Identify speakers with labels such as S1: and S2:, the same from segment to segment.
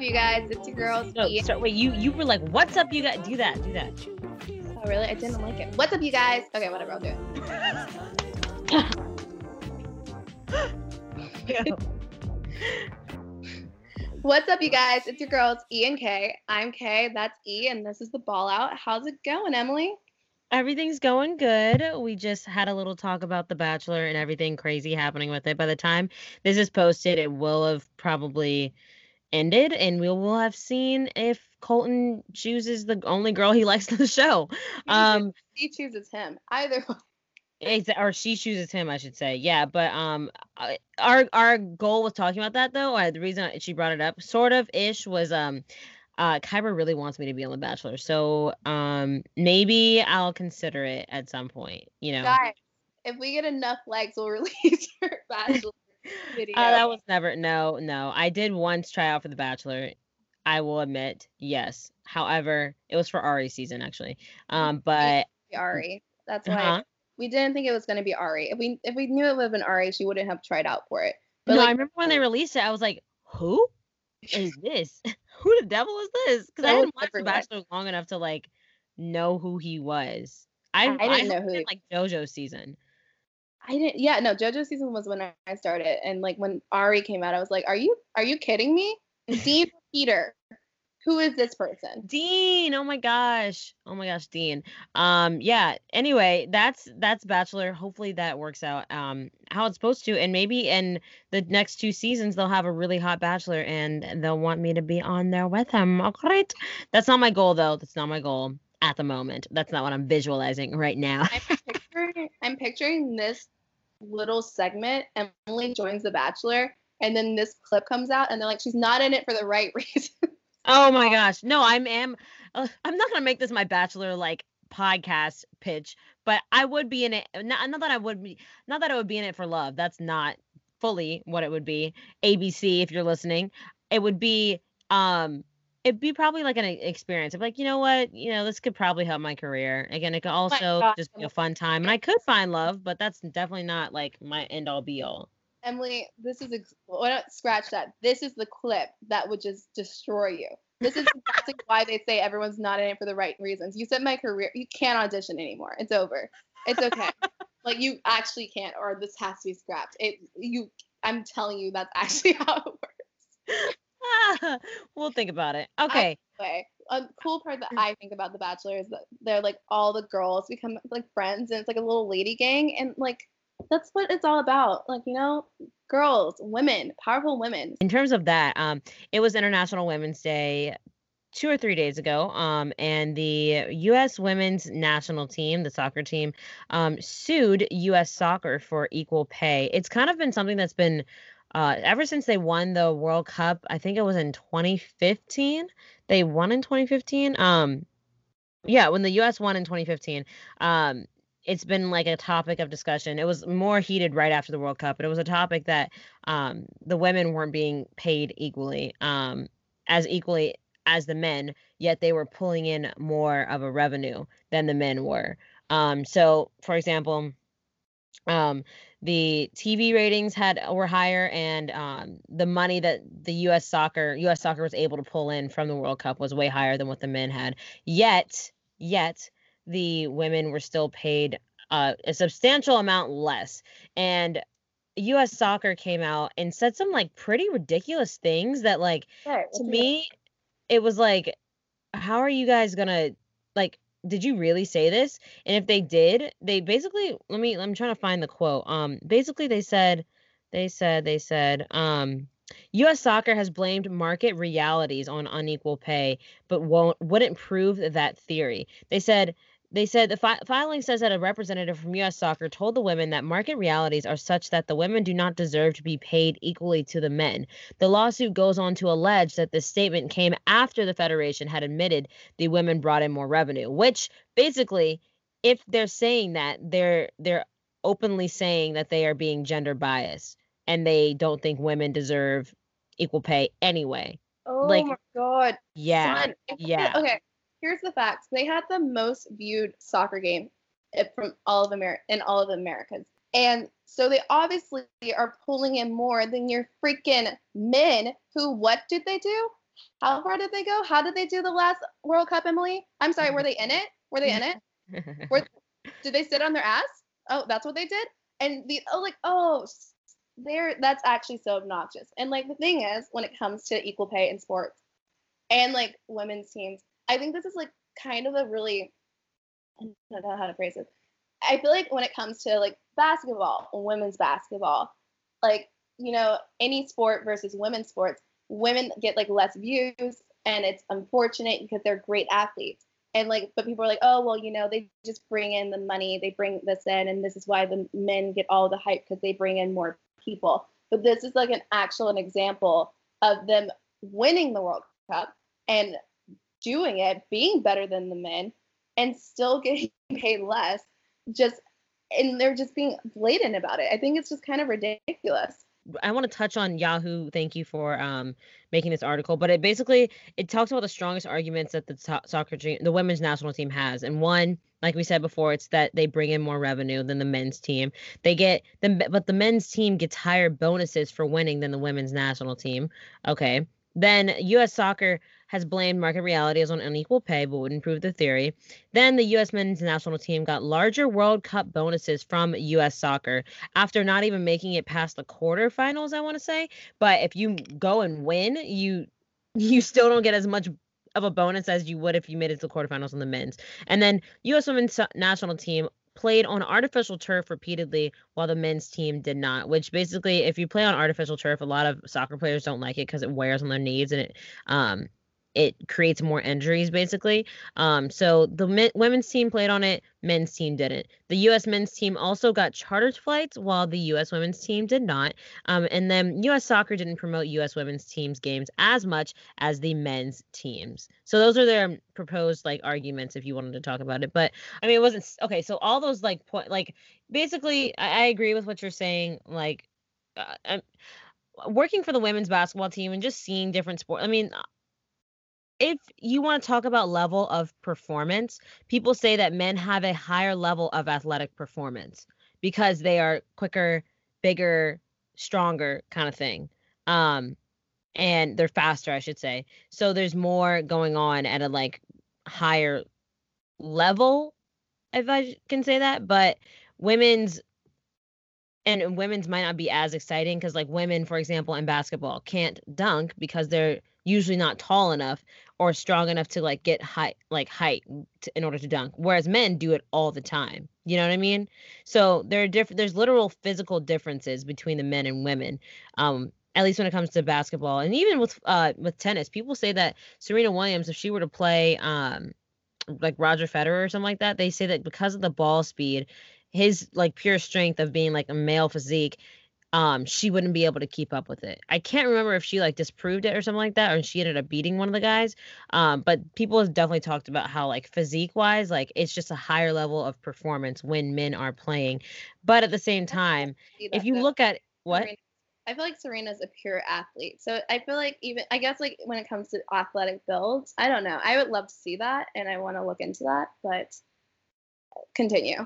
S1: up, you guys? It's your girls.
S2: No,
S1: E.
S2: start, wait, you you were like, "What's up, you guys?" Do that, do that.
S1: Oh, really? I didn't like it. What's up, you guys? Okay, whatever. I'll do it. What's up, you guys? It's your girls, E and K. I'm K. That's E, and this is the ball out. How's it going, Emily?
S2: Everything's going good. We just had a little talk about The Bachelor and everything crazy happening with it. By the time this is posted, it will have probably ended, and we will have seen if Colton chooses the only girl he likes in the show. Um,
S1: He chooses him. Either way.
S2: Or she chooses him, I should say. Yeah, but um, our our goal with talking about that though, the reason she brought it up, sort of ish, was um, uh, Kyra really wants me to be on The Bachelor, so um, maybe I'll consider it at some point. You know,
S1: Guys, if we get enough likes, we'll release her bachelor video.
S2: uh, that was never no no. I did once try out for The Bachelor. I will admit, yes. However, it was for Arie season actually. Um, but
S1: Arie. That's why
S2: uh
S1: we didn't think it was going to be Arie. If we if we knew it would have been Arie, she wouldn't have tried out for it. But
S2: no,
S1: like,
S2: I remember when they released it, I was like, who is this? who the devil is this? Because I
S1: So
S2: didn't watch The. Bachelor long enough to like know who he was. I,
S1: I didn't know who
S2: like JoJo season.
S1: I didn't. Yeah, no. JoJo season was when I started, and like when Arie came out, I was like, "Are you are you kidding me?" Dean Peter, who is this person?
S2: Dean, oh my gosh. Oh my gosh, Dean. Um yeah, anyway, that's that's Bachelor. Hopefully that works out um how it's supposed to and maybe in the next two seasons they'll have a really hot Bachelor and they'll want me to be on there with him. All right. That's not my goal though. That's not my goal at the moment. That's not what I'm visualizing right now.
S1: I'm picturing I'm picturing this little segment. Emily joins The Bachelor, and then this clip comes out, and they're like, "She's not in it for the right reason."
S2: Oh my gosh. No, I'm am uh, I'm not to make this my bachelor like podcast pitch, but I would be in it not, not that I would be not that I would be in it for love. That's not fully what it would be. ABC if you're listening, it would be um it'd be probably like an experience of like, you know what, you know, this could probably help my career. Again, it could oh also
S1: God,
S2: just be a fun time and I could find love, but that's definitely not like my end all be all.
S1: Emily, this is ex- why not scratch that? This is the clip that would just destroy you. This is exactly why they say everyone's not in it for the right reasons. You said my career, you can't audition anymore. It's over. It's okay. like you actually can't, or this has to be scrapped. It you. I'm telling you, that's actually how it works.
S2: we'll think about it. Okay.
S1: Way. A cool part that I think about The Bachelor is that they're like all the girls become like friends, and it's like a little lady gang, and like that's what it's all about. Like you know, girls, women, powerful women.
S2: in terms of that, um, it was International Women's Day two or three days ago, um, and the U.S. Women's National Team, the soccer team, um, sued U.S. Soccer for equal pay. It's kind of been something that's been uh, ever since they won the World Cup. I think it was in 2015. They won in 2015. Um, yeah, when the U.S. won in 2015. Um, it's been like a topic of discussion. It was more heated right after the World Cup, but it was a topic that um, the women weren't being paid equally, um, as equally as the men, yet they were pulling in more of a revenue than the men were. Um, so, for example, um, the TV ratings had were higher, and um, the money that the U.S. soccer U.S. soccer was able to pull in from the World Cup was way higher than what the men had. Yet, yet the women were still paid uh, a substantial amount less, and U.S. Soccer came out and said some like pretty ridiculous things that like to me it was like how are you guys gonna like did you really say this? And if they did they basically let me i'm trying to find the quote um basically they said they said they said um US soccer has blamed market realities on unequal pay but won't wouldn't prove that theory. They said they said the fi- filing says that a representative from US Soccer told the women that market realities are such that the women do not deserve to be paid equally to the men. The lawsuit goes on to allege that the statement came after the federation had admitted the women brought in more revenue, which basically if they're saying that, they're they're openly saying that they are being gender biased and they don't think women deserve equal pay anyway.
S1: Oh
S2: like-
S1: my god.
S2: Yeah.
S1: Son,
S2: yeah.
S1: Okay. Here's the facts. They had the most viewed soccer game eh, from all of America in all of the Americas. And so they obviously are pulling in more than your freaking men who what did they do? how far did they go? How did they do the last World Cup, Emily? I'm sorry, were they in it? Were they in it? Were, did they sit on their ass? Oh, that's what they did. And the oh, like oh, there. That's actually so obnoxious. And like the thing is, when it comes to equal pay in sports and like women's teams, I think this is like kind of a really I don't know how to phrase it. I feel like when it comes to like basketball, women's basketball, like you know any sport versus women's sports, women get like less views, and it's unfortunate because they're great athletes and like but people are like oh well you know they just bring in the money they bring this in and this is why the men get all the hype because they bring in more people but this is like an actual an example of them winning the world cup and doing it being better than the men and still getting paid less just and they're just being blatant about it i think it's just kind of ridiculous
S2: I want to touch on Yahoo. Thank you for um, making this article, but it basically it talks about the strongest arguments that the so- soccer team, the women's national team has, and one, like we said before, it's that they bring in more revenue than the men's team. They get the but the men's team gets higher bonuses for winning than the women's national team. Okay, then U.S. Soccer has blamed market realities on unequal pay, but wouldn't prove the theory. Then the U.S. men's national team got larger World Cup bonuses from U.S. soccer after not even making it past the quarterfinals, I want to say. But if you go and win, you you still don't get as much of a bonus as you would if you made it to the quarterfinals on the men's. And then U.S. women's national team played on artificial turf repeatedly while the men's team did not which basically if you play on artificial turf a lot of soccer players don't like it because it wears on their knees and it um it creates more injuries basically. Um, so the men, women's team played on it, men's team didn't. The U.S. men's team also got chartered flights, while the U.S. women's team did not. Um, and then U.S. soccer didn't promote U.S. women's teams games as much as the men's teams. So those are their proposed like arguments if you wanted to talk about it. But I mean, it wasn't okay. So all those like point like basically, I, I agree with what you're saying. Like, uh, I'm working for the women's basketball team and just seeing different sports. I mean, if you want to talk about level of performance, people say that men have a higher level of athletic performance because they are quicker, bigger, stronger kind of thing. Um and they're faster, I should say. So there's more going on at a like higher level if I can say that, but women's and women's might not be as exciting because like women for example in basketball can't dunk because they're usually not tall enough or strong enough to like get height like height to, in order to dunk whereas men do it all the time you know what i mean? So there are different there's literal physical differences between the men and women um at least when it comes to basketball and even with uh with tennis people say that serena williams if she were to play um like roger federer or something like that they say that because of the ball speed his like pure strength of being like a male physique um she wouldn't be able to keep up with it. I can't remember if she like disproved it or something like that or she ended up beating one of the guys. Um but people have definitely talked about how like physique wise like it's just a higher level of performance when men are playing. But at the same time, if you look at what
S1: I feel like Serena's a pure athlete. So I feel like even I guess like when it comes to athletic builds, I don't know. I would love to see that and I want to look into that, but continue.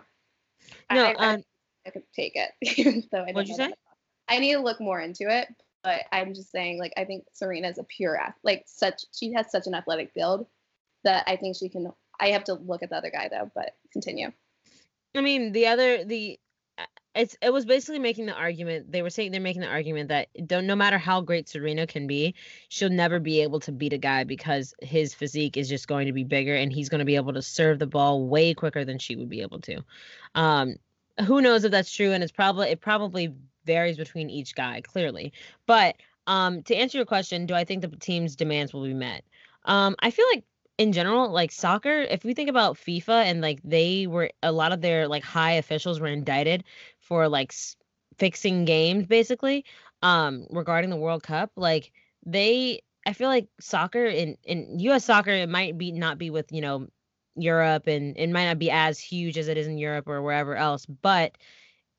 S2: No,
S1: I,
S2: um,
S1: I, I could take it. even though I
S2: what'd you say?
S1: That. I need to look more into it, but I'm just saying, like, I think Serena is a pure, athlete. like, such, she has such an athletic build that I think she can. I have to look at the other guy though, but continue.
S2: I mean, the other, the, uh, it's it was basically making the argument they were saying they're making the argument that don't no matter how great Serena can be, she'll never be able to beat a guy because his physique is just going to be bigger and he's going to be able to serve the ball way quicker than she would be able to. Um, who knows if that's true? And it's probably it probably varies between each guy, clearly. But um, to answer your question, do I think the team's demands will be met? Um, I feel like in general, like soccer, if we think about FIFA and like they were a lot of their like high officials were indicted for like s- fixing games basically um regarding the World Cup, like they I feel like soccer in in US soccer it might be not be with, you know, Europe and it might not be as huge as it is in Europe or wherever else, but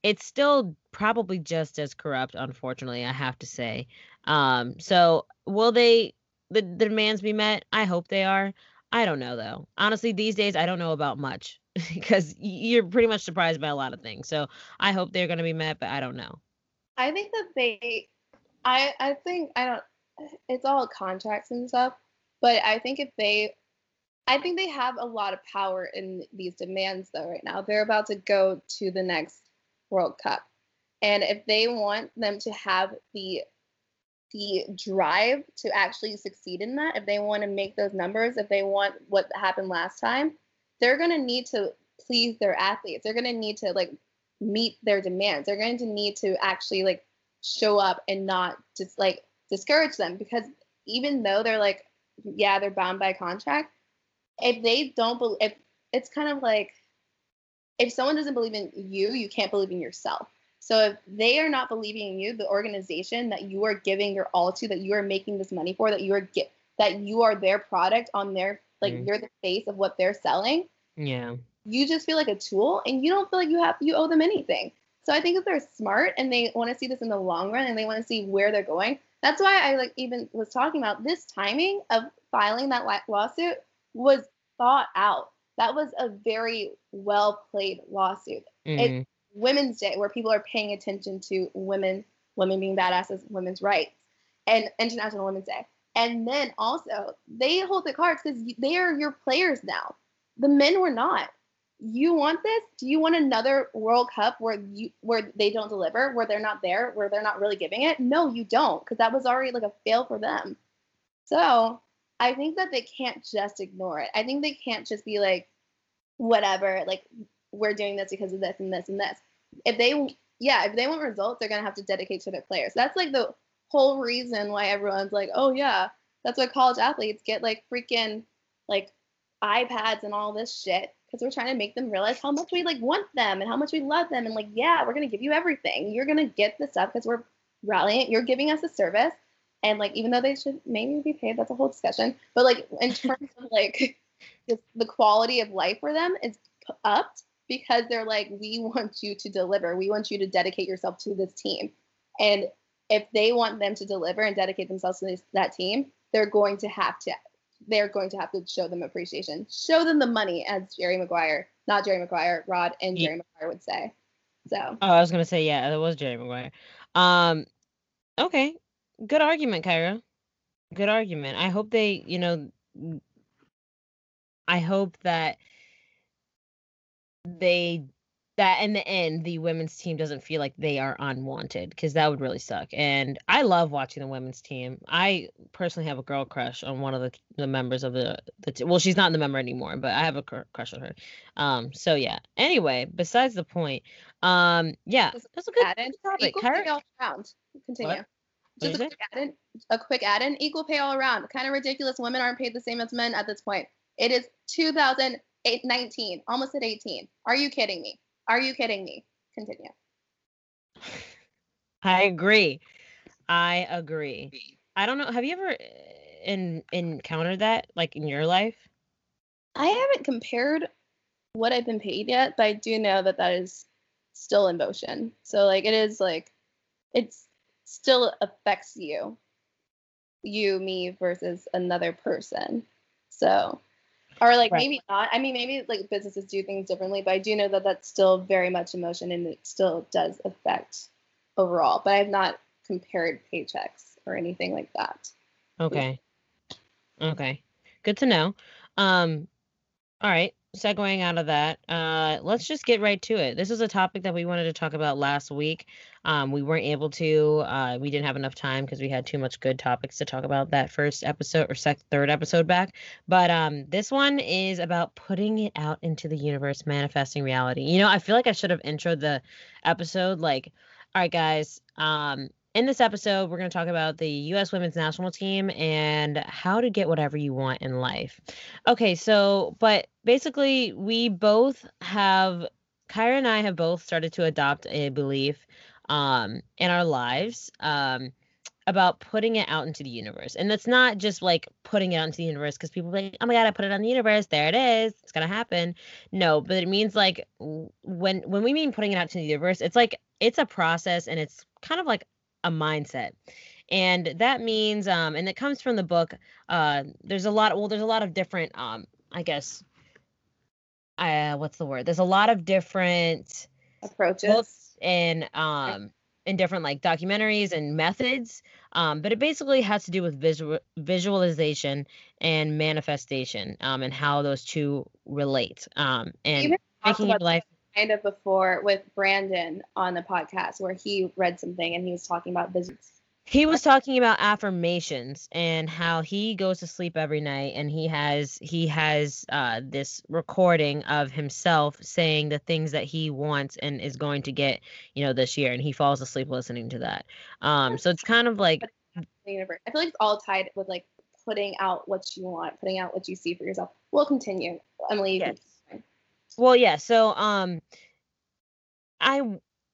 S2: it's still probably just as corrupt, unfortunately, I have to say. Um, so will they the, the demands be met? I hope they are. I don't know though. Honestly, these days I don't know about much because you're pretty much surprised by a lot of things. So I hope they're going to be met, but I don't know.
S1: I think that they, I I think I don't. it's all contracts and stuff. But I think if they, I think they have a lot of power in these demands though. Right now, they're about to go to the next World Cup, and if they want them to have the the drive to actually succeed in that, if they want to make those numbers, if they want what happened last time, they're going to need to please their athletes. They're going to need to like meet their demands. They're going to need to actually like show up and not just like discourage them because even though they're like yeah, they're bound by contract, if they don't believe if it's kind of like if someone doesn't believe in you, you can't believe in yourself. So if they are not believing in you, the organization that you are giving your all to, that you are making this money for, that you are get that you are their product on their like mm. you're the face of what they're selling.
S2: Yeah.
S1: You just feel like a tool and you don't feel like you have you owe them anything. So I think if they're smart and they want to see this in the long run and they want to see where they're going, that's why I like even was talking about this timing of filing that lawsuit was thought out. That was a very well played lawsuit. Mm-hmm. It's Women's Day where people are paying attention to women, women being badasses, women's rights, and International Women's Day. And then also they hold the cards because they are your players now. The men were not. You want this? Do you want another World Cup where you where they don't deliver, where they're not there, where they're not really giving it? No, you don't, because that was already like a fail for them. So I think that they can't just ignore it. I think they can't just be like, whatever, like we're doing this because of this and this and this. If they, yeah, if they want results, they're gonna have to dedicate to their players. That's like the whole reason why everyone's like, oh yeah, that's why college athletes get like freaking like iPads and all this shit because we're trying to make them realize how much we like want them and how much we love them and like yeah, we're gonna give you everything. You're gonna get the stuff because we're rallying. You're giving us a service and like even though they should maybe be paid that's a whole discussion. But like in terms of like just the quality of life for them is upped because they're like we want you to deliver. We want you to dedicate yourself to this team. And if they want them to deliver and dedicate themselves to this, that team they're going to have to they're going to have to show them appreciation. Show them the money as jerry maguire not jerry maguire rod and jerry yeah. maguire would say. So. Oh
S2: i was gonna say yeah it was jerry maguire. Um okay good argument, Kyra. Good argument. I hope they, you know, I hope that they that in the end the women's team doesn't feel like they are unwanted because that would really suck. And i love watching the women's team. I personally have a girl crush on one of the, the members of the, the t- well she's not in the member anymore but i have a cr- crush on her. Um so yeah. Anyway besides the point um yeah that's a good, topic.
S1: Kyra, continue. What? Just a quick, add-in, a quick add-in, equal pay all around. Kind of ridiculous. Women aren't paid the same as men at this point. It is 2019, almost at 18. Are you kidding me? Are you kidding me? Continue.
S2: I agree. I agree. I don't know. Have you ever uh, in, encountered that like in your life?
S1: I haven't compared what I've been paid yet, but I do know that that is still in motion. So like it is like it's still affects you. You me versus another person. So or like right. maybe not. I mean maybe like businesses do things differently but i do know that that's still very much emotion and it still does affect overall but i've not compared paychecks or anything like that.
S2: Okay. Okay. Good to know. Um all right segueing out of that, uh, let's just get right to it. This is a topic that we wanted to talk about last week. Um, we weren't able to. Uh, we didn't have enough time because we had too much good topics to talk about that first episode or sec- third episode back. But um, this one is about putting it out into the universe, manifesting reality. You know, I feel like I should have introed the episode like, all right, guys. Um, in this episode, we're going to talk about the U.S. women's national team and how to get whatever you want in life. Okay, so, but basically, we both have, Kyra and I have both started to adopt a belief um, in our lives um, about putting it out into the universe. And that's not just like putting it out into the universe because people like, oh my God, I put it on the universe. There it is. It's going to happen. No, but it means like when, when we mean putting it out to the universe, it's like, it's a process and it's kind of like a mindset. And that means um and it comes from the book uh there's a lot well there's a lot of different um i guess uh what's the word? There's a lot of different
S1: approaches.
S2: and um in different like documentaries and methods. Um, but it basically has to do with visual visualization and manifestation um, and how those two relate um, and making your life
S1: kind of before with Brandon on the podcast where he read something and he was talking about business.
S2: He was talking about affirmations and how he goes to sleep every night and he has he has uh, this recording of himself saying the things that he wants and is going to get, you know, this year and he falls asleep listening to that. Um so it's kind of like
S1: I feel like it's all tied with like putting out what you want, putting out what you see for yourself. We'll continue. Emily, yes.
S2: Well, yeah. So, um, I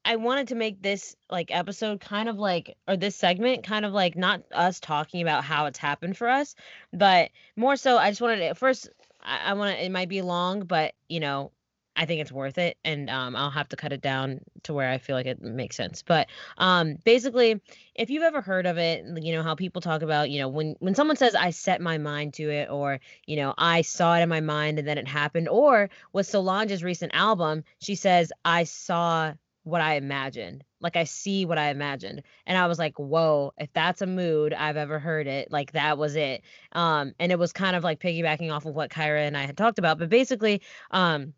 S2: I wanted to make this like episode kind of like or this segment kind of like not us talking about how it's happened for us, but more so I just wanted to first I, I want to it might be long, but you know I think it's worth it, and um, I'll have to cut it down to where I feel like it makes sense. But um, basically, if you've ever heard of it, you know how people talk about, you know, when when someone says I set my mind to it, or you know I saw it in my mind and then it happened, or with Solange's recent album, she says I saw what I imagined. Like I see what I imagined. And I was like, whoa, if that's a mood, I've ever heard it. Like that was it. Um, and it was kind of like piggybacking off of what Kyra and I had talked about. But basically, um,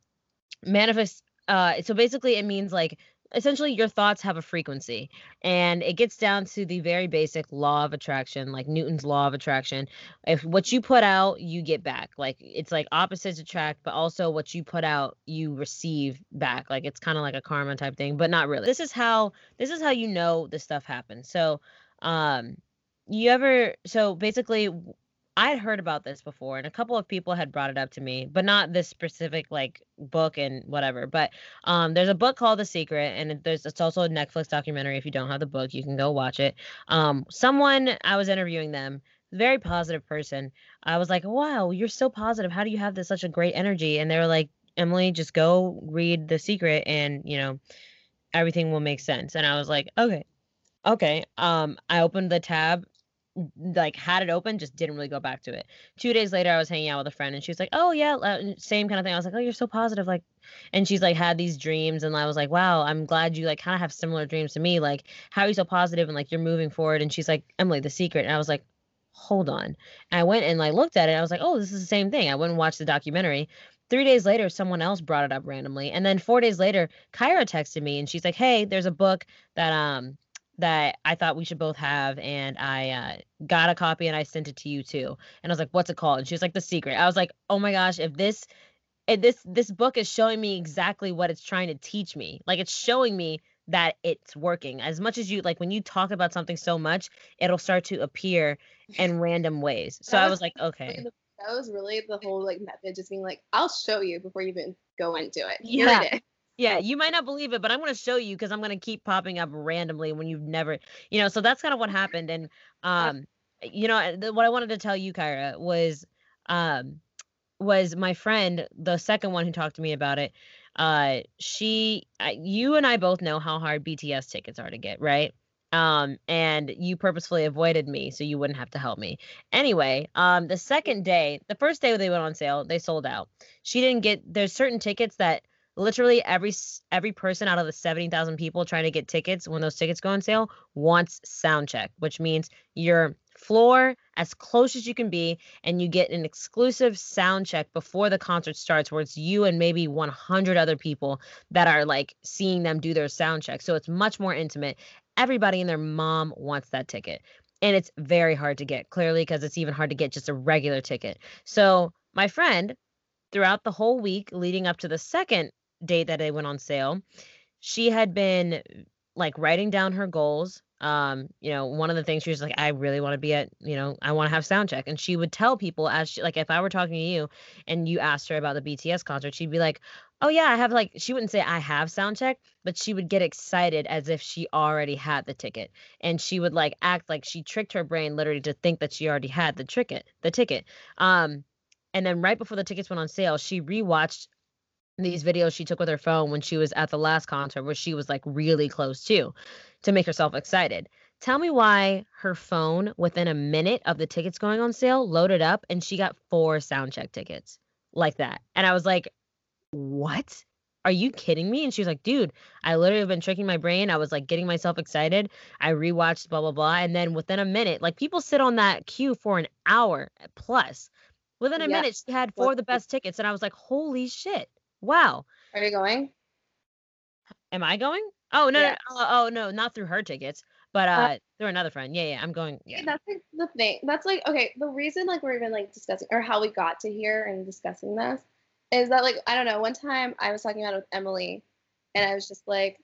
S2: manifest uh so basically it means like essentially your thoughts have a frequency and it gets down to the very basic law of attraction like newton's law of attraction. If what you put out you get back. Like it's like opposites attract but also what you put out you receive back. Like it's kind of like a karma type thing but not really. This is how this is how you know this stuff happens so um you ever so basically I had heard about this before, and a couple of people had brought it up to me, but not this specific like book and whatever. But um, there's a book called The Secret, and there's it's also a Netflix documentary. If you don't have the book, you can go watch it. Um, someone I was interviewing them, very positive person. I was like, "Wow, you're so positive. How do you have this such a great energy?" And they were like, "Emily, just go read The Secret, and you know, everything will make sense." And I was like, "Okay." Okay. Um, I opened the tab like had it open, just didn't really go back to it. Two days later, I was hanging out with a friend, and she was like, "Oh yeah, same kind of thing." I was like, "Oh, you're so positive," like, and she's like had these dreams, and I was like, "Wow, I'm glad you like kind of have similar dreams to me. Like, how are you so positive and like you're moving forward?" And she's like, "Emily, the secret," and I was like, "Hold on," and I went and like looked at it. I was like, "Oh, this is the same thing." I went and watched the documentary. Three days later, someone else brought it up randomly, and then four days later, Kyra texted me, and she's like, "Hey, there's a book that um." That I thought we should both have, and I uh, got a copy and I sent it to you too. And I was like, "What's it called?" And she was like, "The Secret." I was like, "Oh my gosh, if this, if this this book is showing me exactly what it's trying to teach me. Like it's showing me that it's working. As much as you like, when you talk about something so much, it'll start to appear in random ways. So I was like, okay."
S1: That was really the whole like method, just being like, "I'll show you before you even go into it." Here yeah. it.
S2: Yeah, you might not believe it, but I'm going to show you because I'm going to keep popping up randomly when you've never, you know. So that's kind of what happened. And um, you know, the, what I wanted to tell you, Kyra, was um, was my friend, the second one who talked to me about it. Uh, she, I, you and I both know how hard BTS tickets are to get, right? Um, and you purposefully avoided me so you wouldn't have to help me. Anyway, um, the second day, the first day they went on sale, they sold out. She didn't get. There's certain tickets that literally every every person out of the 70,000 people trying to get tickets when those tickets go on sale wants sound check, which means your floor as close as you can be and you get an exclusive sound check before the concert starts where it's you and maybe 100 other people that are like seeing them do their sound check. So it's much more intimate. Everybody and their mom wants that ticket. And it's very hard to get, clearly, because it's even hard to get just a regular ticket. So, my friend, throughout the whole week leading up to the second date that it went on sale, she had been like writing down her goals. Um, you know, one of the things she was like, I really want to be at, you know, I want to have sound check. And she would tell people as she like if I were talking to you and you asked her about the BTS concert, she'd be like, Oh yeah, I have like she wouldn't say I have sound check, but she would get excited as if she already had the ticket. And she would like act like she tricked her brain literally to think that she already had the ticket, the ticket. Um, and then right before the tickets went on sale, she rewatched these videos she took with her phone when she was at the last concert where she was like really close to to make herself excited. Tell me why her phone within a minute of the tickets going on sale loaded up and she got four soundcheck tickets like that. And I was like, "What?" are you kidding me? And she was like, dude, I literally have been tricking my brain. I was like getting myself excited. I rewatched blah, blah, blah. And then within a minute, like people sit on that queue for an hour plus. Within a minute, she had four of the best tickets. And I was like, holy shit. Wow.
S1: Are you going?
S2: Am I going? Oh, no, yeah. no, oh, oh, no, not through her tickets, but uh, uh through another friend. Yeah, yeah, I'm going. Yeah.
S1: That's like the thing. That's like, okay, the reason like we're even like discussing or how we got to here and discussing this is that like I don't know. One time I was talking about it with Emily, and I was just like,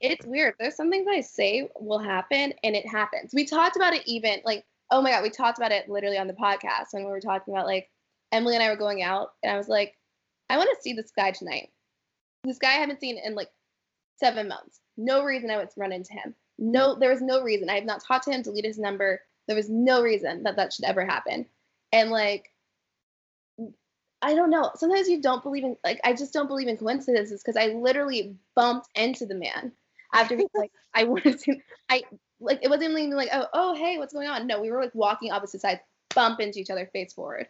S1: it's weird. There's some things I say will happen, and it happens. We talked about it even like oh my god, we talked about it literally on the podcast when we were talking about like Emily and I were going out, and I was like, I want to see this guy tonight. This guy I haven't seen in like seven months. No reason I would run into him. No, there was no reason. I have not talked to him, deleted his number. There was no reason that that should ever happen. And like I don't know. Sometimes you don't believe in like I just don't believe in coincidences because I literally bumped into the man after being like I wanted to I like it wasn't even like oh oh hey what's going on no we were like walking opposite sides bump into each other face forward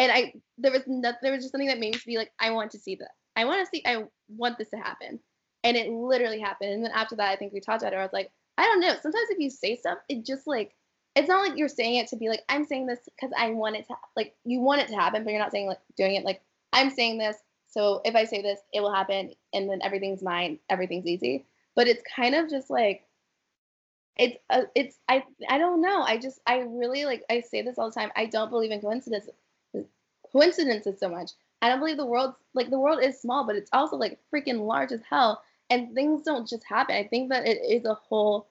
S1: and I there was no, there was just something that made me be like I want to see that I want to see I want this to happen. And it literally happened. And then after that I think we talked about it. I was like I don't know. Sometimes if you say stuff it just like it's not like you're saying it to be like i'm saying this because i want it to like you want it to happen but you're not saying like doing it like i'm saying this so if i say this it will happen and then everything's mine everything's easy. But it's kind of just like it's uh, it's i i don't know. I just i really like i say this all the time. I don't believe in coincidences coincidences so much. I don't believe the world's like the world is small but it's also like freaking large as hell and things don't just happen. I think that it is a whole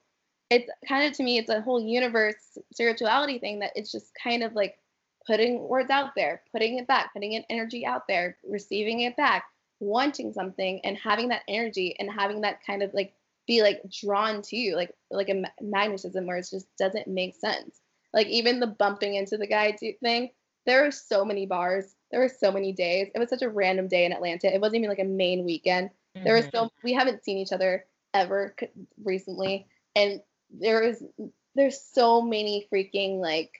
S1: it's kind of to me it's a whole universe spirituality thing that it's just kind of like putting words out there putting it back putting an energy out there receiving it back wanting something and having that energy and having that kind of like be like drawn to you like like a magnetism where it just doesn't make sense. Like even the bumping into the guy thing there are so many bars. There were so many days. It was such a random day in atlanta. It wasn't even like a main weekend. Mm-hmm. there was so mm-hmm. we haven't seen each other ever recently. And there is there's so many freaking like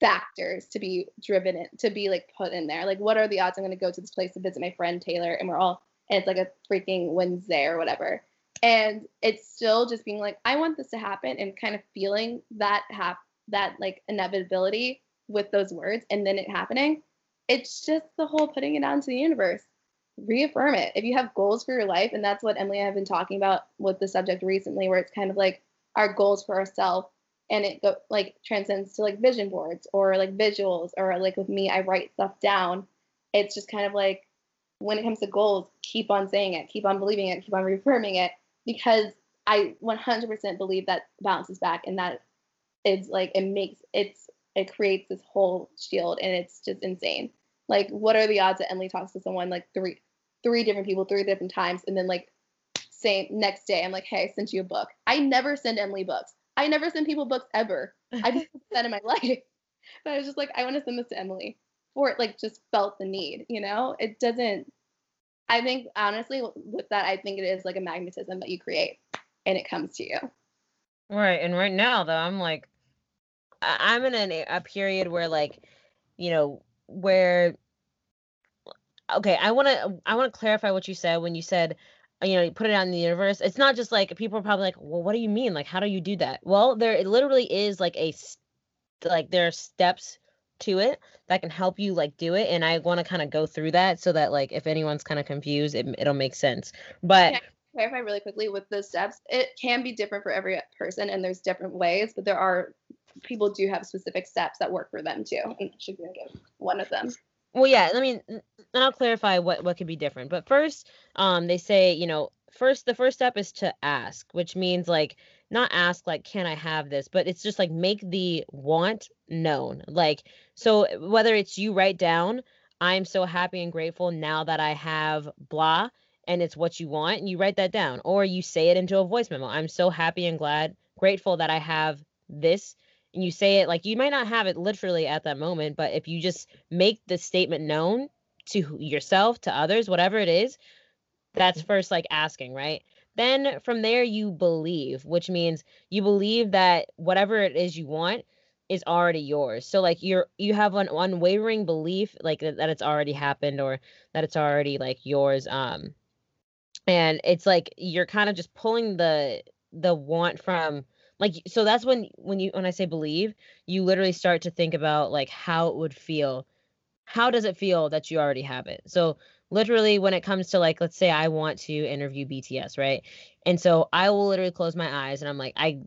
S1: factors to be driven in to be like put in there. Like what are the odds i'm going to go to this place to visit my friend taylor and we're all and it's like a freaking wednesday or whatever. And it's still just being like i want this to happen and kind of feeling that hap- that like inevitability with those words and then it happening it's just the whole putting it out into the universe reaffirm it if you have goals for your life and that's what emily and i have been talking about with the subject recently where it's kind of like our goals for ourselves and it go like transcends to like vision boards or like visuals or like with me I write stuff down. It's just kind of like when it comes to goals, keep on saying it, keep on believing it, keep on reaffirming it because I 100% believe that bounces back and that is like it makes it's it creates this whole shield and it's just insane. Like what are the odds that Emily talks to someone like three three different people three different times and then like same next day i'm like hey i sent you a book. I never send emily books. I never send people books ever. I've just that in my life. But i was just like i want to send this to emily for it like just felt the need you know? It doesn't i think honestly with that i think it is like a magnetism that you create and it comes to you.
S2: Right and right now though i'm like i'm in a, a period where like you know where okay i want to i want to clarify what you said when you said uh, you know, you put it out in the universe. It's not just like people are probably like, well, what do you mean? Like, how do you do that? Well, there it literally is like a like there are steps to it that can help you like do it, and I want to kind of go through that so that like if anyone's kind of confused, it, it'll make sense. But
S1: clarify really quickly with the steps, it can be different for every person, and there's different ways, but there are people do have specific steps that work for them too, and should give one of them.
S2: Well, yeah, I mean, and I'll clarify what what could be different. But first, um, they say, you know, first the first step is to ask, which means like not ask like can I have this, but it's just like make the want known. Like so whether it's you write down, I'm so happy and grateful now that I have blah and it's what you want and you write that down or you say it into a voice memo. I'm so happy and glad grateful that I have this and you say it like you might not have it literally at that moment, but if you just make the statement known to yourself, to others, whatever it is, that's first like asking, right? Then from there you believe, which means you believe that whatever it is you want is already yours. So like you're you have an unwavering belief like that, that it's already happened or that it's already like yours um and it's like you're kind of just pulling the the want from like so that's when when you when I say believe, you literally start to think about like how it would feel. How does it feel that you already have it? So literally when it comes to like let's say I want to interview BTS, right? And so I will literally close my eyes and I'm like I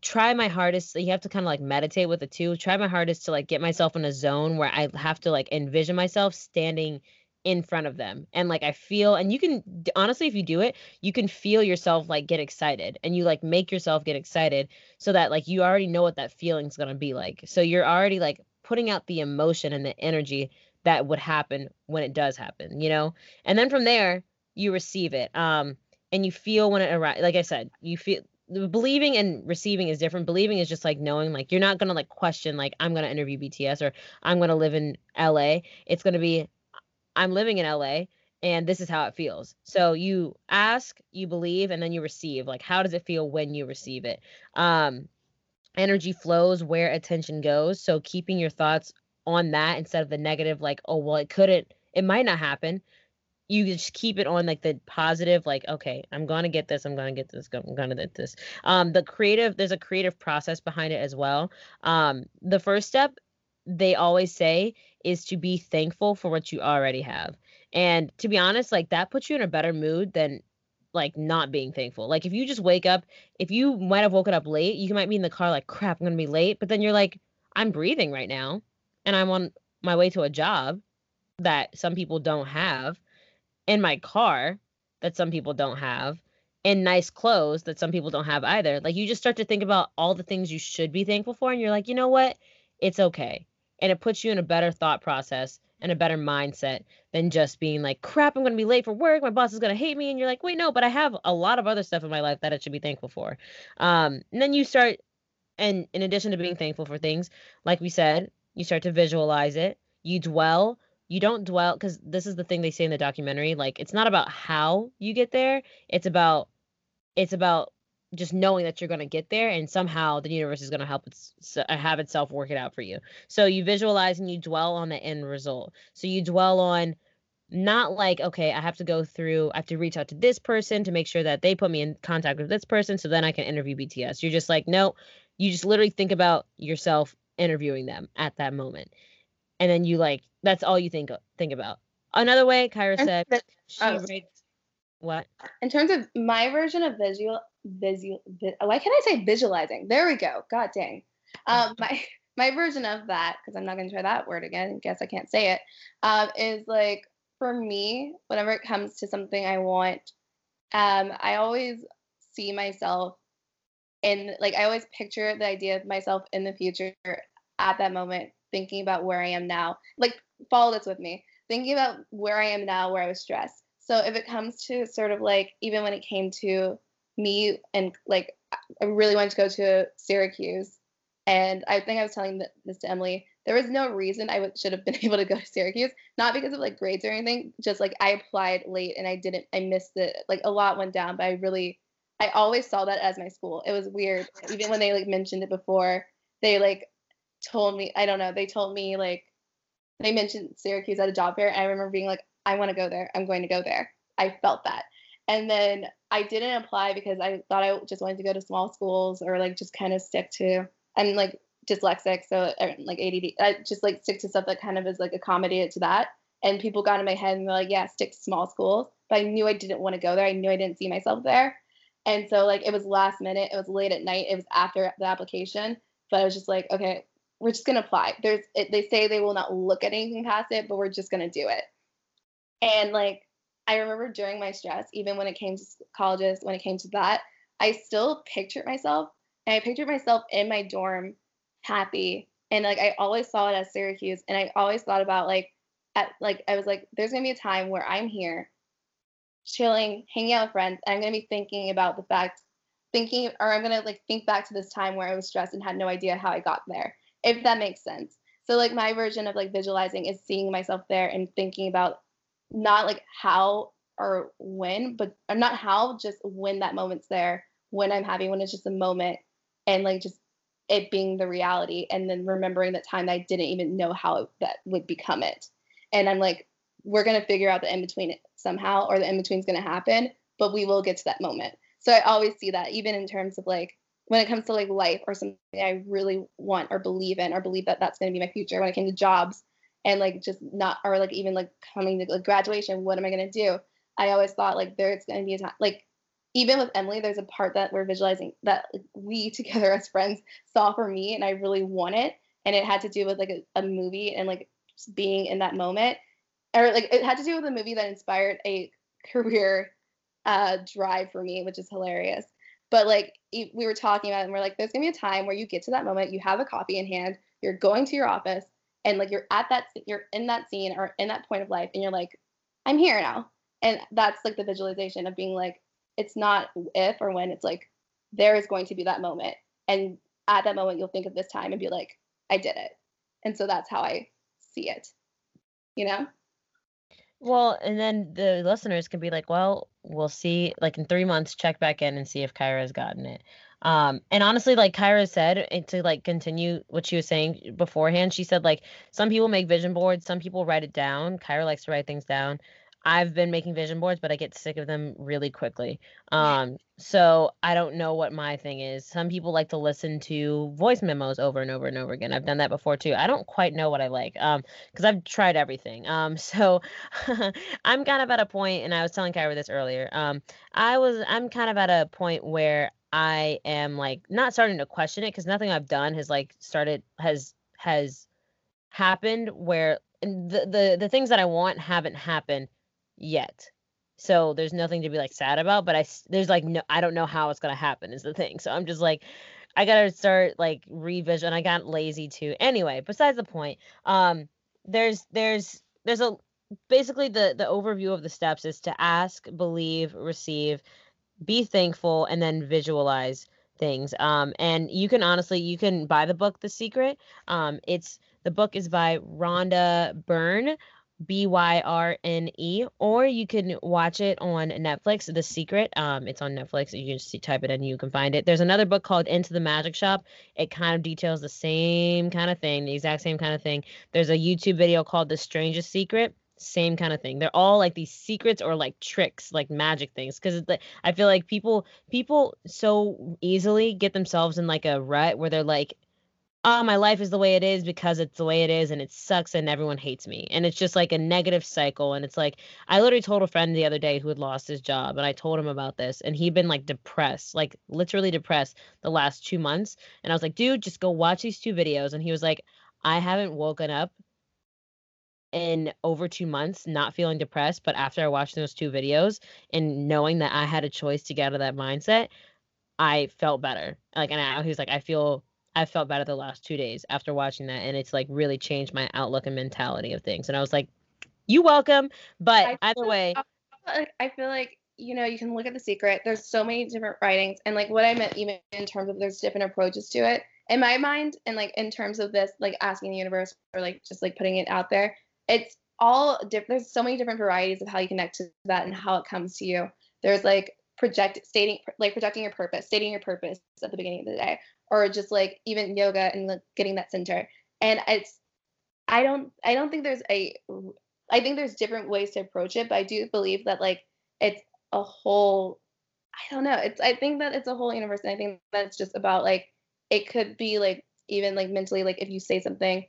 S2: try my hardest you have to kind of like meditate with it too try my hardest to like get myself in a zone where i have to like envision myself standing in front of them and like i feel and you can honestly if you do it you can feel yourself like get excited and you like make yourself get excited so that like you already know what that feeling's going to be like so you're already like putting out the emotion and the energy that would happen when it does happen you know and then from there you receive it um and you feel when it arrives like i said you feel believing and receiving is different. Believing is just like knowing, like you're not gonna like question, like I'm gonna interview BTS or I'm gonna live in LA. It's gonna be, I'm living in LA and this is how it feels. So you ask, you believe, and then you receive. Like how does it feel when you receive it? Um, energy flows where attention goes. So keeping your thoughts on that instead of the negative, like oh well, it couldn't, it might not happen you just keep it on like the positive like okay i'm gonna get this i'm gonna get this i'm gonna get this um the creative there's a creative process behind it as well um the first step they always say is to be thankful for what you already have and to be honest like that puts you in a better mood than like not being thankful like if you just wake up if you might have woken up late you might be in the car like crap i'm gonna be late but then you're like i'm breathing right now and i'm on my way to a job that some people don't have in my car that some people don't have and nice clothes that some people don't have either. Like you just start to think about all the things you should be thankful for and you're like, "You know what? It's okay." And it puts you in a better thought process and a better mindset than just being like, "Crap, I'm going to be late for work. My boss is going to hate me." And you're like, "Wait, no, but I have a lot of other stuff in my life that I should be thankful for." Um, and then you start and in addition to being thankful for things, like we said, you start to visualize it. You dwell you don't dwell because this is the thing they say in the documentary like it's not about how you get there it's about it's about just knowing that you're going to get there and somehow the universe is going to help its uh, have itself work it out for you so you visualize and you dwell on the end result so you dwell on not like okay i have to go through i have to reach out to this person to make sure that they put me in contact with this person so then i can interview bts you're just like no you just literally think about yourself interviewing them at that moment and then you like that's all you think think about. Another way, Kyra said oh. writes what?
S1: In terms of my version of visual visual why can't I say visualizing? There we go. God dang. Um my my version of that, because I'm not gonna try that word again, guess I can't say it. Um, is like for me, whenever it comes to something I want, um, I always see myself in like I always picture the idea of myself in the future at that moment thinking about where I am now. Like, follow this with me. Thinking about where I am now, where I was stressed. So if it comes to sort of like, even when it came to me and like, I really wanted to go to Syracuse. And I think I was telling this to Emily. There was no reason I should have been able to go to Syracuse, not because of like grades or anything. Just like I applied late and I didn't, I missed it. Like a lot went down, but I really, I always saw that as my school. It was weird. Even when they like mentioned it before, they like told me, I don't know, they told me like they mentioned Syracuse at a job fair. And I remember being like, I want to go there. I'm going to go there. I felt that. And then I didn't apply because I thought I just wanted to go to small schools or like just kind of stick to, I'm like dyslexic, so er, like ADD, I just like stick to stuff that kind of is like accommodated to that. And people got in my head and were like, yeah, stick to small schools. But I knew I didn't want to go there. I knew I didn't see myself there. And so like it was last minute, it was late at night, it was after the application. But I was just like, okay, we're just to apply. There's it, they say they will not look at anything past it, but we're just to do it. And like I remember during my stress, even when it came to colleges, when it came to that, I still pictured myself and I pictured myself in my dorm happy and like I always saw it as Syracuse and I always thought about like at like I was like there's to be a time where I'm here chilling, hanging out with friends, and I'm to be thinking about the fact thinking or I'm to like think back to this time where I was stressed and had no idea how I got there if that makes sense. So like my version of like visualizing is seeing myself there and thinking about not like how or when, but not how, just when that moment's there, when I'm having, when it's just a moment, and like just it being the reality, and then remembering that time that I didn't even know how that would become it, and I'm like we're going to figure out the in between somehow, or the in between's going to happen, but we will get to that moment. So I always see that, even in terms of like when it comes to like life or something I really want or believe in, or believe that that's going to be my future. When it came to jobs and like just not, or like even like coming to like graduation, what am I going to do? I always thought like there's going to be a time, like even with Emily, there's a part that we're visualizing that we together as friends saw for me, and I really want it. And it had to do with like a, a movie and like being in that moment, or like it had to do with a movie that inspired a career uh, drive for me, which is hilarious. But like we were talking about, it and we're like, there's gonna be a time where you get to that moment, you have a copy in hand, you're going to your office, and like you're at that, you're in that scene or in that point of life, and you're like, I'm here now. And that's like the visualization of being like, it's not if or when, it's like there is going to be that moment. And at that moment, you'll think of this time and be like, I did it. And so that's how I see it, you know?
S2: Well, and then the listeners can be like, well, we'll see, like in three months, check back in and see if Kyra has gotten it. Um, and honestly, like Kyra said, to like continue what she was saying beforehand, she said like some people make vision boards, some people write it down. Kyra likes to write things down. I've been making vision boards, but I get sick of them really quickly. Um, so I don't know what my thing is. Some people like to listen to voice memos over and over and over again. I've done that before too. I don't quite know what I like um, because I've tried everything. Um, so I'm kind of at a point, and I was telling Kyra this earlier. Um, I was I'm kind of at a point where I am like not starting to question it because nothing I've done has like started has has happened where the the the things that I want haven't happened yet. So there's nothing to be like sad about, but I there's like no I don't know how it's to happen is the thing. So I'm just like I got to start like revision. I got lazy too. Anyway, besides the point. Um there's there's there's a basically the the overview of the steps is to ask, believe, receive, be thankful and then visualize things. Um and you can honestly you can buy the book The Secret. Um it's the book is by Rhonda Byrne. B Y R N E, or you can watch it on Netflix. The Secret. Um, it's on Netflix. You can just type it in, you can find it. There's another book called Into the Magic Shop. It kind of details the same kind of thing, the exact same kind of thing. There's a YouTube video called The Strangest Secret. Same kind of thing. They're all like these secrets or like tricks, like magic things. Because I feel like people people so easily get themselves in like a rut where they're like, oh, my life is the way it is because it's the way it is and it sucks and everyone hates me. And it's just like a negative cycle. And it's like, I literally told a friend the other day who had lost his job and I told him about this and he'd been like depressed, like literally depressed the last two months. And I was like, dude, just go watch these two videos. And he was like, I haven't woken up in over two months not feeling depressed. But after I watched those two videos and knowing that I had a choice to get out of that mindset, I felt better. Like, and I, he was like, I feel I felt better the last two days after watching that, and it's like really changed my outlook and mentality of things. And I was like, "You welcome." But I either way, uh,
S1: I feel like you know you can look at the secret. There's so many different writings, and like what I meant even in terms of there's different approaches to it. In my mind, and like in terms of this, like asking the universe or like just like putting it out there, it's all different. There's so many different varieties of how you connect to that and how it comes to you. There's like project stating like projecting your purpose, stating your purpose at the beginning of the day, or just like even yoga and like getting that center. And it's I don't I don't think there's a I think there's different ways to approach it, but I do believe that like it's a whole I don't know. It's I think that it's a whole universe and I think that it's just about like it could be like even like mentally like if you say something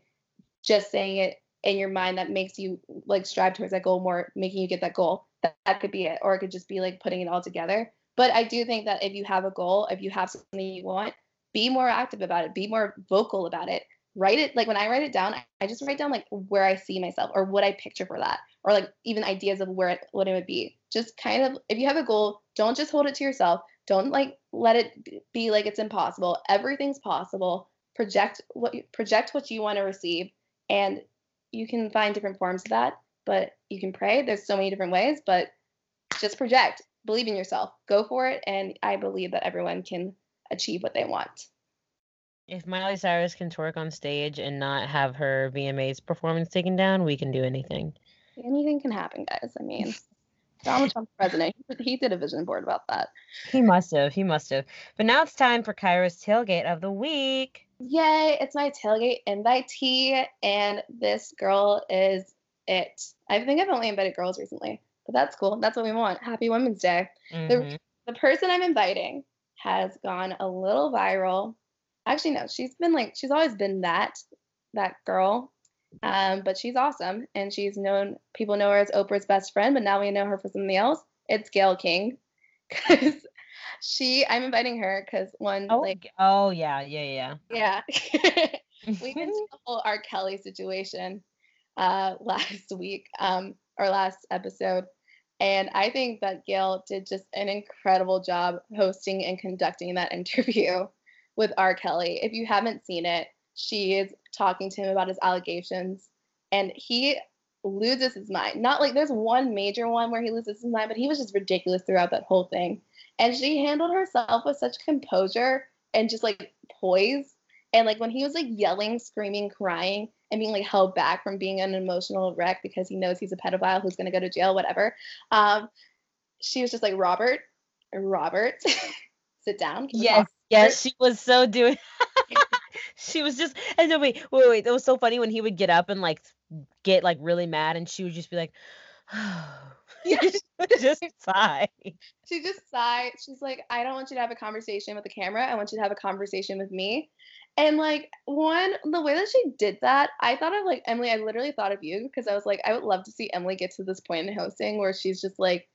S1: just saying it in your mind that makes you like strive towards that goal more making you get that goal that, that could be it or it could just be like putting it all together. But i do think that if you have a goal if you have something you want be more active about it be more vocal about it. Write it like when i write it down i just write down like where i see myself or what i picture for that or like even ideas of where it what it would be. Just kind of if you have a goal don't just hold it to yourself. Don't like let it be like it's impossible. Everything's possible. Project what project what you want to receive and you can find different forms of that but you can pray there's so many different ways but just project believe in yourself go for it and i believe that everyone can achieve what they want.
S2: If Miley Cyrus can twerk on stage and not have her VMAs performance taken down, we can do anything.
S1: Anything can happen, guys. I mean, Donald Trump's president. He did a vision board about that.
S2: He must have. He must have. But now it's time for Kyra's tailgate of the week.
S1: Yay! It's my tailgate invitee, and this girl is it. I think I've only invited girls recently, but that's cool. That's what we want. Happy Women's Day.
S2: Mhm.
S1: The, the person I'm inviting has gone a little viral. Actually, no, she's been like she's always been that that girl. Um, but she's awesome, and she's known people know her as Oprah's best friend, but now we know her for something else. It's Gayle King, because she I'm inviting her because one
S2: Oh,
S1: like
S2: oh yeah, yeah,
S1: yeah.
S2: yeah.
S1: we went to the whole R. Kelly situation uh, last week um, or last episode. And I think that Gayle did just an incredible job hosting and conducting that interview with R. Kelly. If you haven't seen it, she is talking to him about his allegations, and he loses his mind. Not like there's one major one where he loses his mind, but he was just ridiculous throughout that whole thing. And she handled herself with such composure and just like poise and like when he was like yelling, screaming, crying, and being like held back from being an emotional wreck because he knows he's a pedophile who's gonna go to jail, whatever. Um, she was just like, Robert, Robert, sit down.
S2: Yes, yes, she was so doing. she was just. And no, wait, wait, wait. That was so funny when he would get up and like get like really mad, and she would just be like,
S1: Yeah.
S2: she just sigh.
S1: She just sighed. She's like, I don't want you to have a conversation with the camera. I want you to have a conversation with me. And like one, the way that she did that, I thought of like Emily. I literally thought of you because I was like, I would love to see Emily get to this point in hosting where she's just like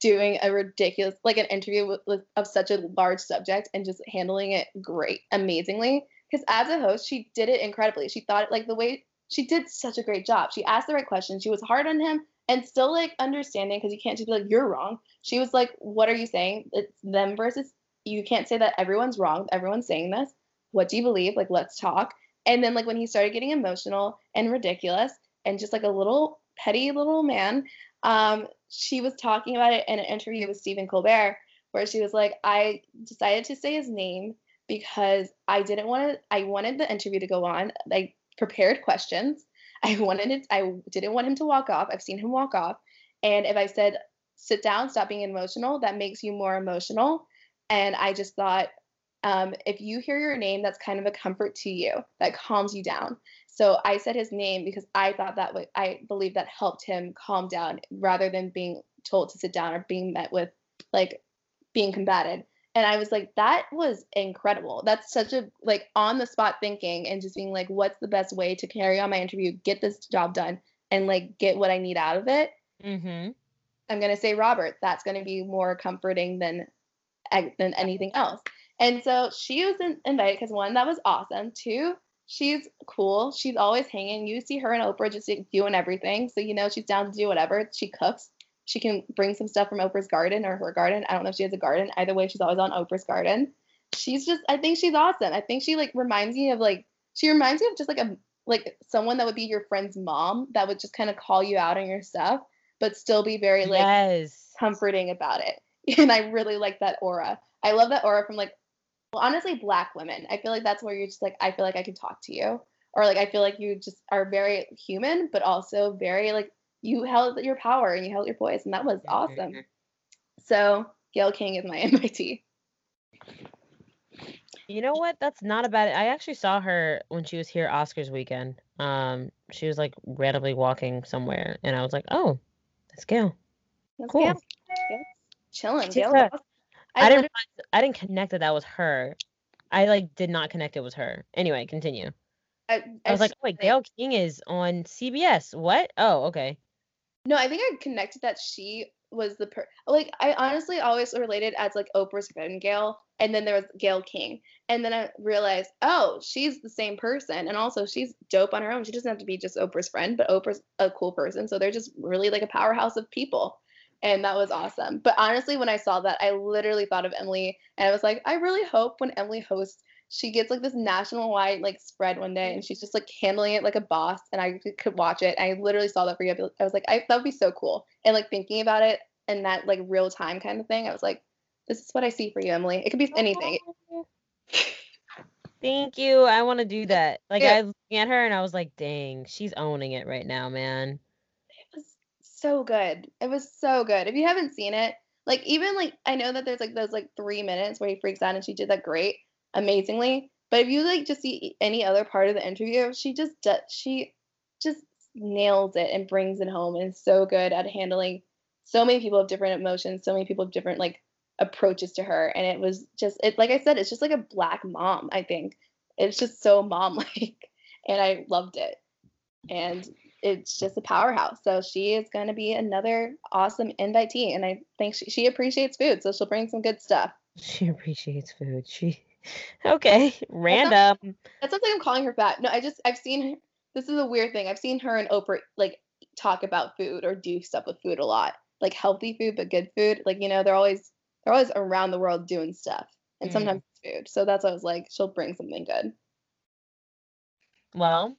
S1: doing a ridiculous, like an interview with, with of such a large subject and just handling it great, amazingly. Because as a host, she did it incredibly. She thought it like the way she did such a great job. She asked the right questions. She was hard on him and still like understanding because you can't just be like you're wrong. She was like, "What are you saying? It's them versus you. Can't say that everyone's wrong. Everyone's saying this. What do you believe? Like, let's talk." And then like when he started getting emotional and ridiculous and just like a little petty little man, um, she was talking about it in an interview with Stephen Colbert where she was like, "I decided to say his name because I didn't want to. I wanted the interview to go on. I prepared questions." I wanted it. I didn't want him to walk off. I've seen him walk off, and if I said sit down, stop being emotional, that makes you more emotional. And I just thought, um, if you hear your name, that's kind of a comfort to you. That calms you down. So I said his name because I thought that would, I believe that helped him calm down rather than being told to sit down or being met with like being combated. And I was like, that was incredible. That's such a like on the spot thinking and just being like, what's the best way to carry on my interview, get this job done, and like get what I need out of it.
S2: Mm-hmm.
S1: I'm gonna say Robert. That's gonna be more comforting than than anything else. And so she was in, invited because one, that was awesome. Two, she's cool. She's always hanging. You see her and Oprah just doing everything. So you know she's down to do whatever. She cooks. She can bring some stuff from Oprah's garden or her garden. I don't know if she has a garden. Either way, she's always on Oprah's garden. She's just I think she's awesome. I think she like reminds me of like she reminds me of just like a like someone that would be your friend's mom that would just kind of call you out on your stuff, but still be very like
S2: yes.
S1: comforting about it. And I really like that aura. I love that aura from like, well, honestly, black women. I feel like that's where you're just like, I feel like I can talk to you. Or like, I feel like you just are very human, but also very like, you held your power and you held your voice. And that was awesome. So Gayle King is my MIT.
S2: You know what? That's not a bad. I actually saw her when she was here Oscars weekend. Um, she was like randomly walking somewhere, and I was like, "Oh, that's Gayle."
S1: That's
S2: Cool.
S1: Gayle. Gayle's chilling.
S2: She's
S1: Gayle.
S2: a- I,
S1: I,
S2: didn't.
S1: literally-
S2: I didn't connect that that was her. I like did not connect it was her. Anyway, continue.
S1: I,
S2: I was like, oh, wait. Gayle King is on CBS. What? Oh, okay.
S1: No, I think I connected that she was the per like I honestly always related as like Oprah's friend Gayle, and then there was Gayle King, and then I realized, oh, she's the same person, and also she's dope on her own. She doesn't have to be just Oprah's friend, but Oprah's a cool person, so they're just really like a powerhouse of people, and that was awesome. But honestly, when I saw that, I literally thought of Emily, and I was like, I really hope when Emily hosts. She gets like this national wide like spread one day, and she's just like handling it like a boss. And I could watch it. I literally saw that for you. I was like, I, that would be so cool. And like thinking about it and that like real time kind of thing, I was like, this is what I see for you, Emily. It could be anything.
S2: Thank you. I want to do that. Like
S1: Yeah.
S2: I was looking at her and I was like, dang, she's owning it right now, man.
S1: It was so good. It was so good. If you haven't seen it, like even like I know that there's like those like three minutes where he freaks out and she did that great, amazingly. But if you like just see any other part of the interview, she just she just nails it and brings it home and is so good at handling so many people have different emotions, so many people have different like approaches to her. And it was just it like I said, it's just like a black mom, I think. It's just so mom like and I loved it. And it's just a powerhouse. So she is going to be another awesome invitee, and I think she, she appreciates food, so she'll bring some good stuff.
S2: She appreciates food. She okay, random.
S1: That sounds like I'm calling her fat. No, I just I've seen her. This is a weird thing. I've seen her and Oprah like talk about food or do stuff with food a lot, like healthy food but good food. Like you know, they're always they're always around the world doing stuff, and mm. sometimes food. So that's why I was like, she'll bring something good.
S2: Well,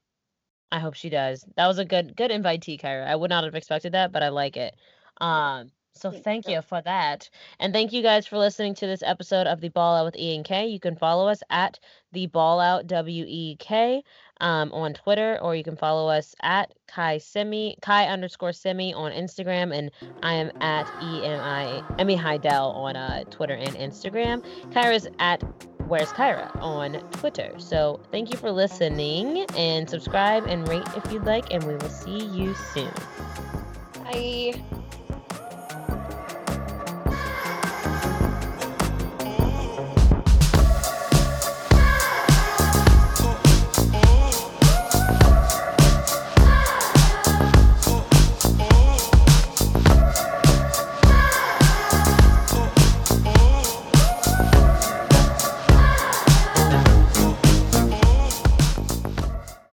S2: I hope she does. That was a good good invitee, Kyra. I would not have expected that, but I like it. Um, so thank you for that. And thank you guys for listening to this episode of the Ball Out with E and K. You can follow us at the Ball Out W E K um, on Twitter, or you can follow us at Kai Semi Kai underscore Semi on Instagram, and I am at E M I Emmy Heidel on uh, Twitter and Instagram. Kyra's at Where's Kyra on Twitter. So thank you for listening and subscribe and rate if you'd like, and we will see you soon. Bye.
S1: Bye.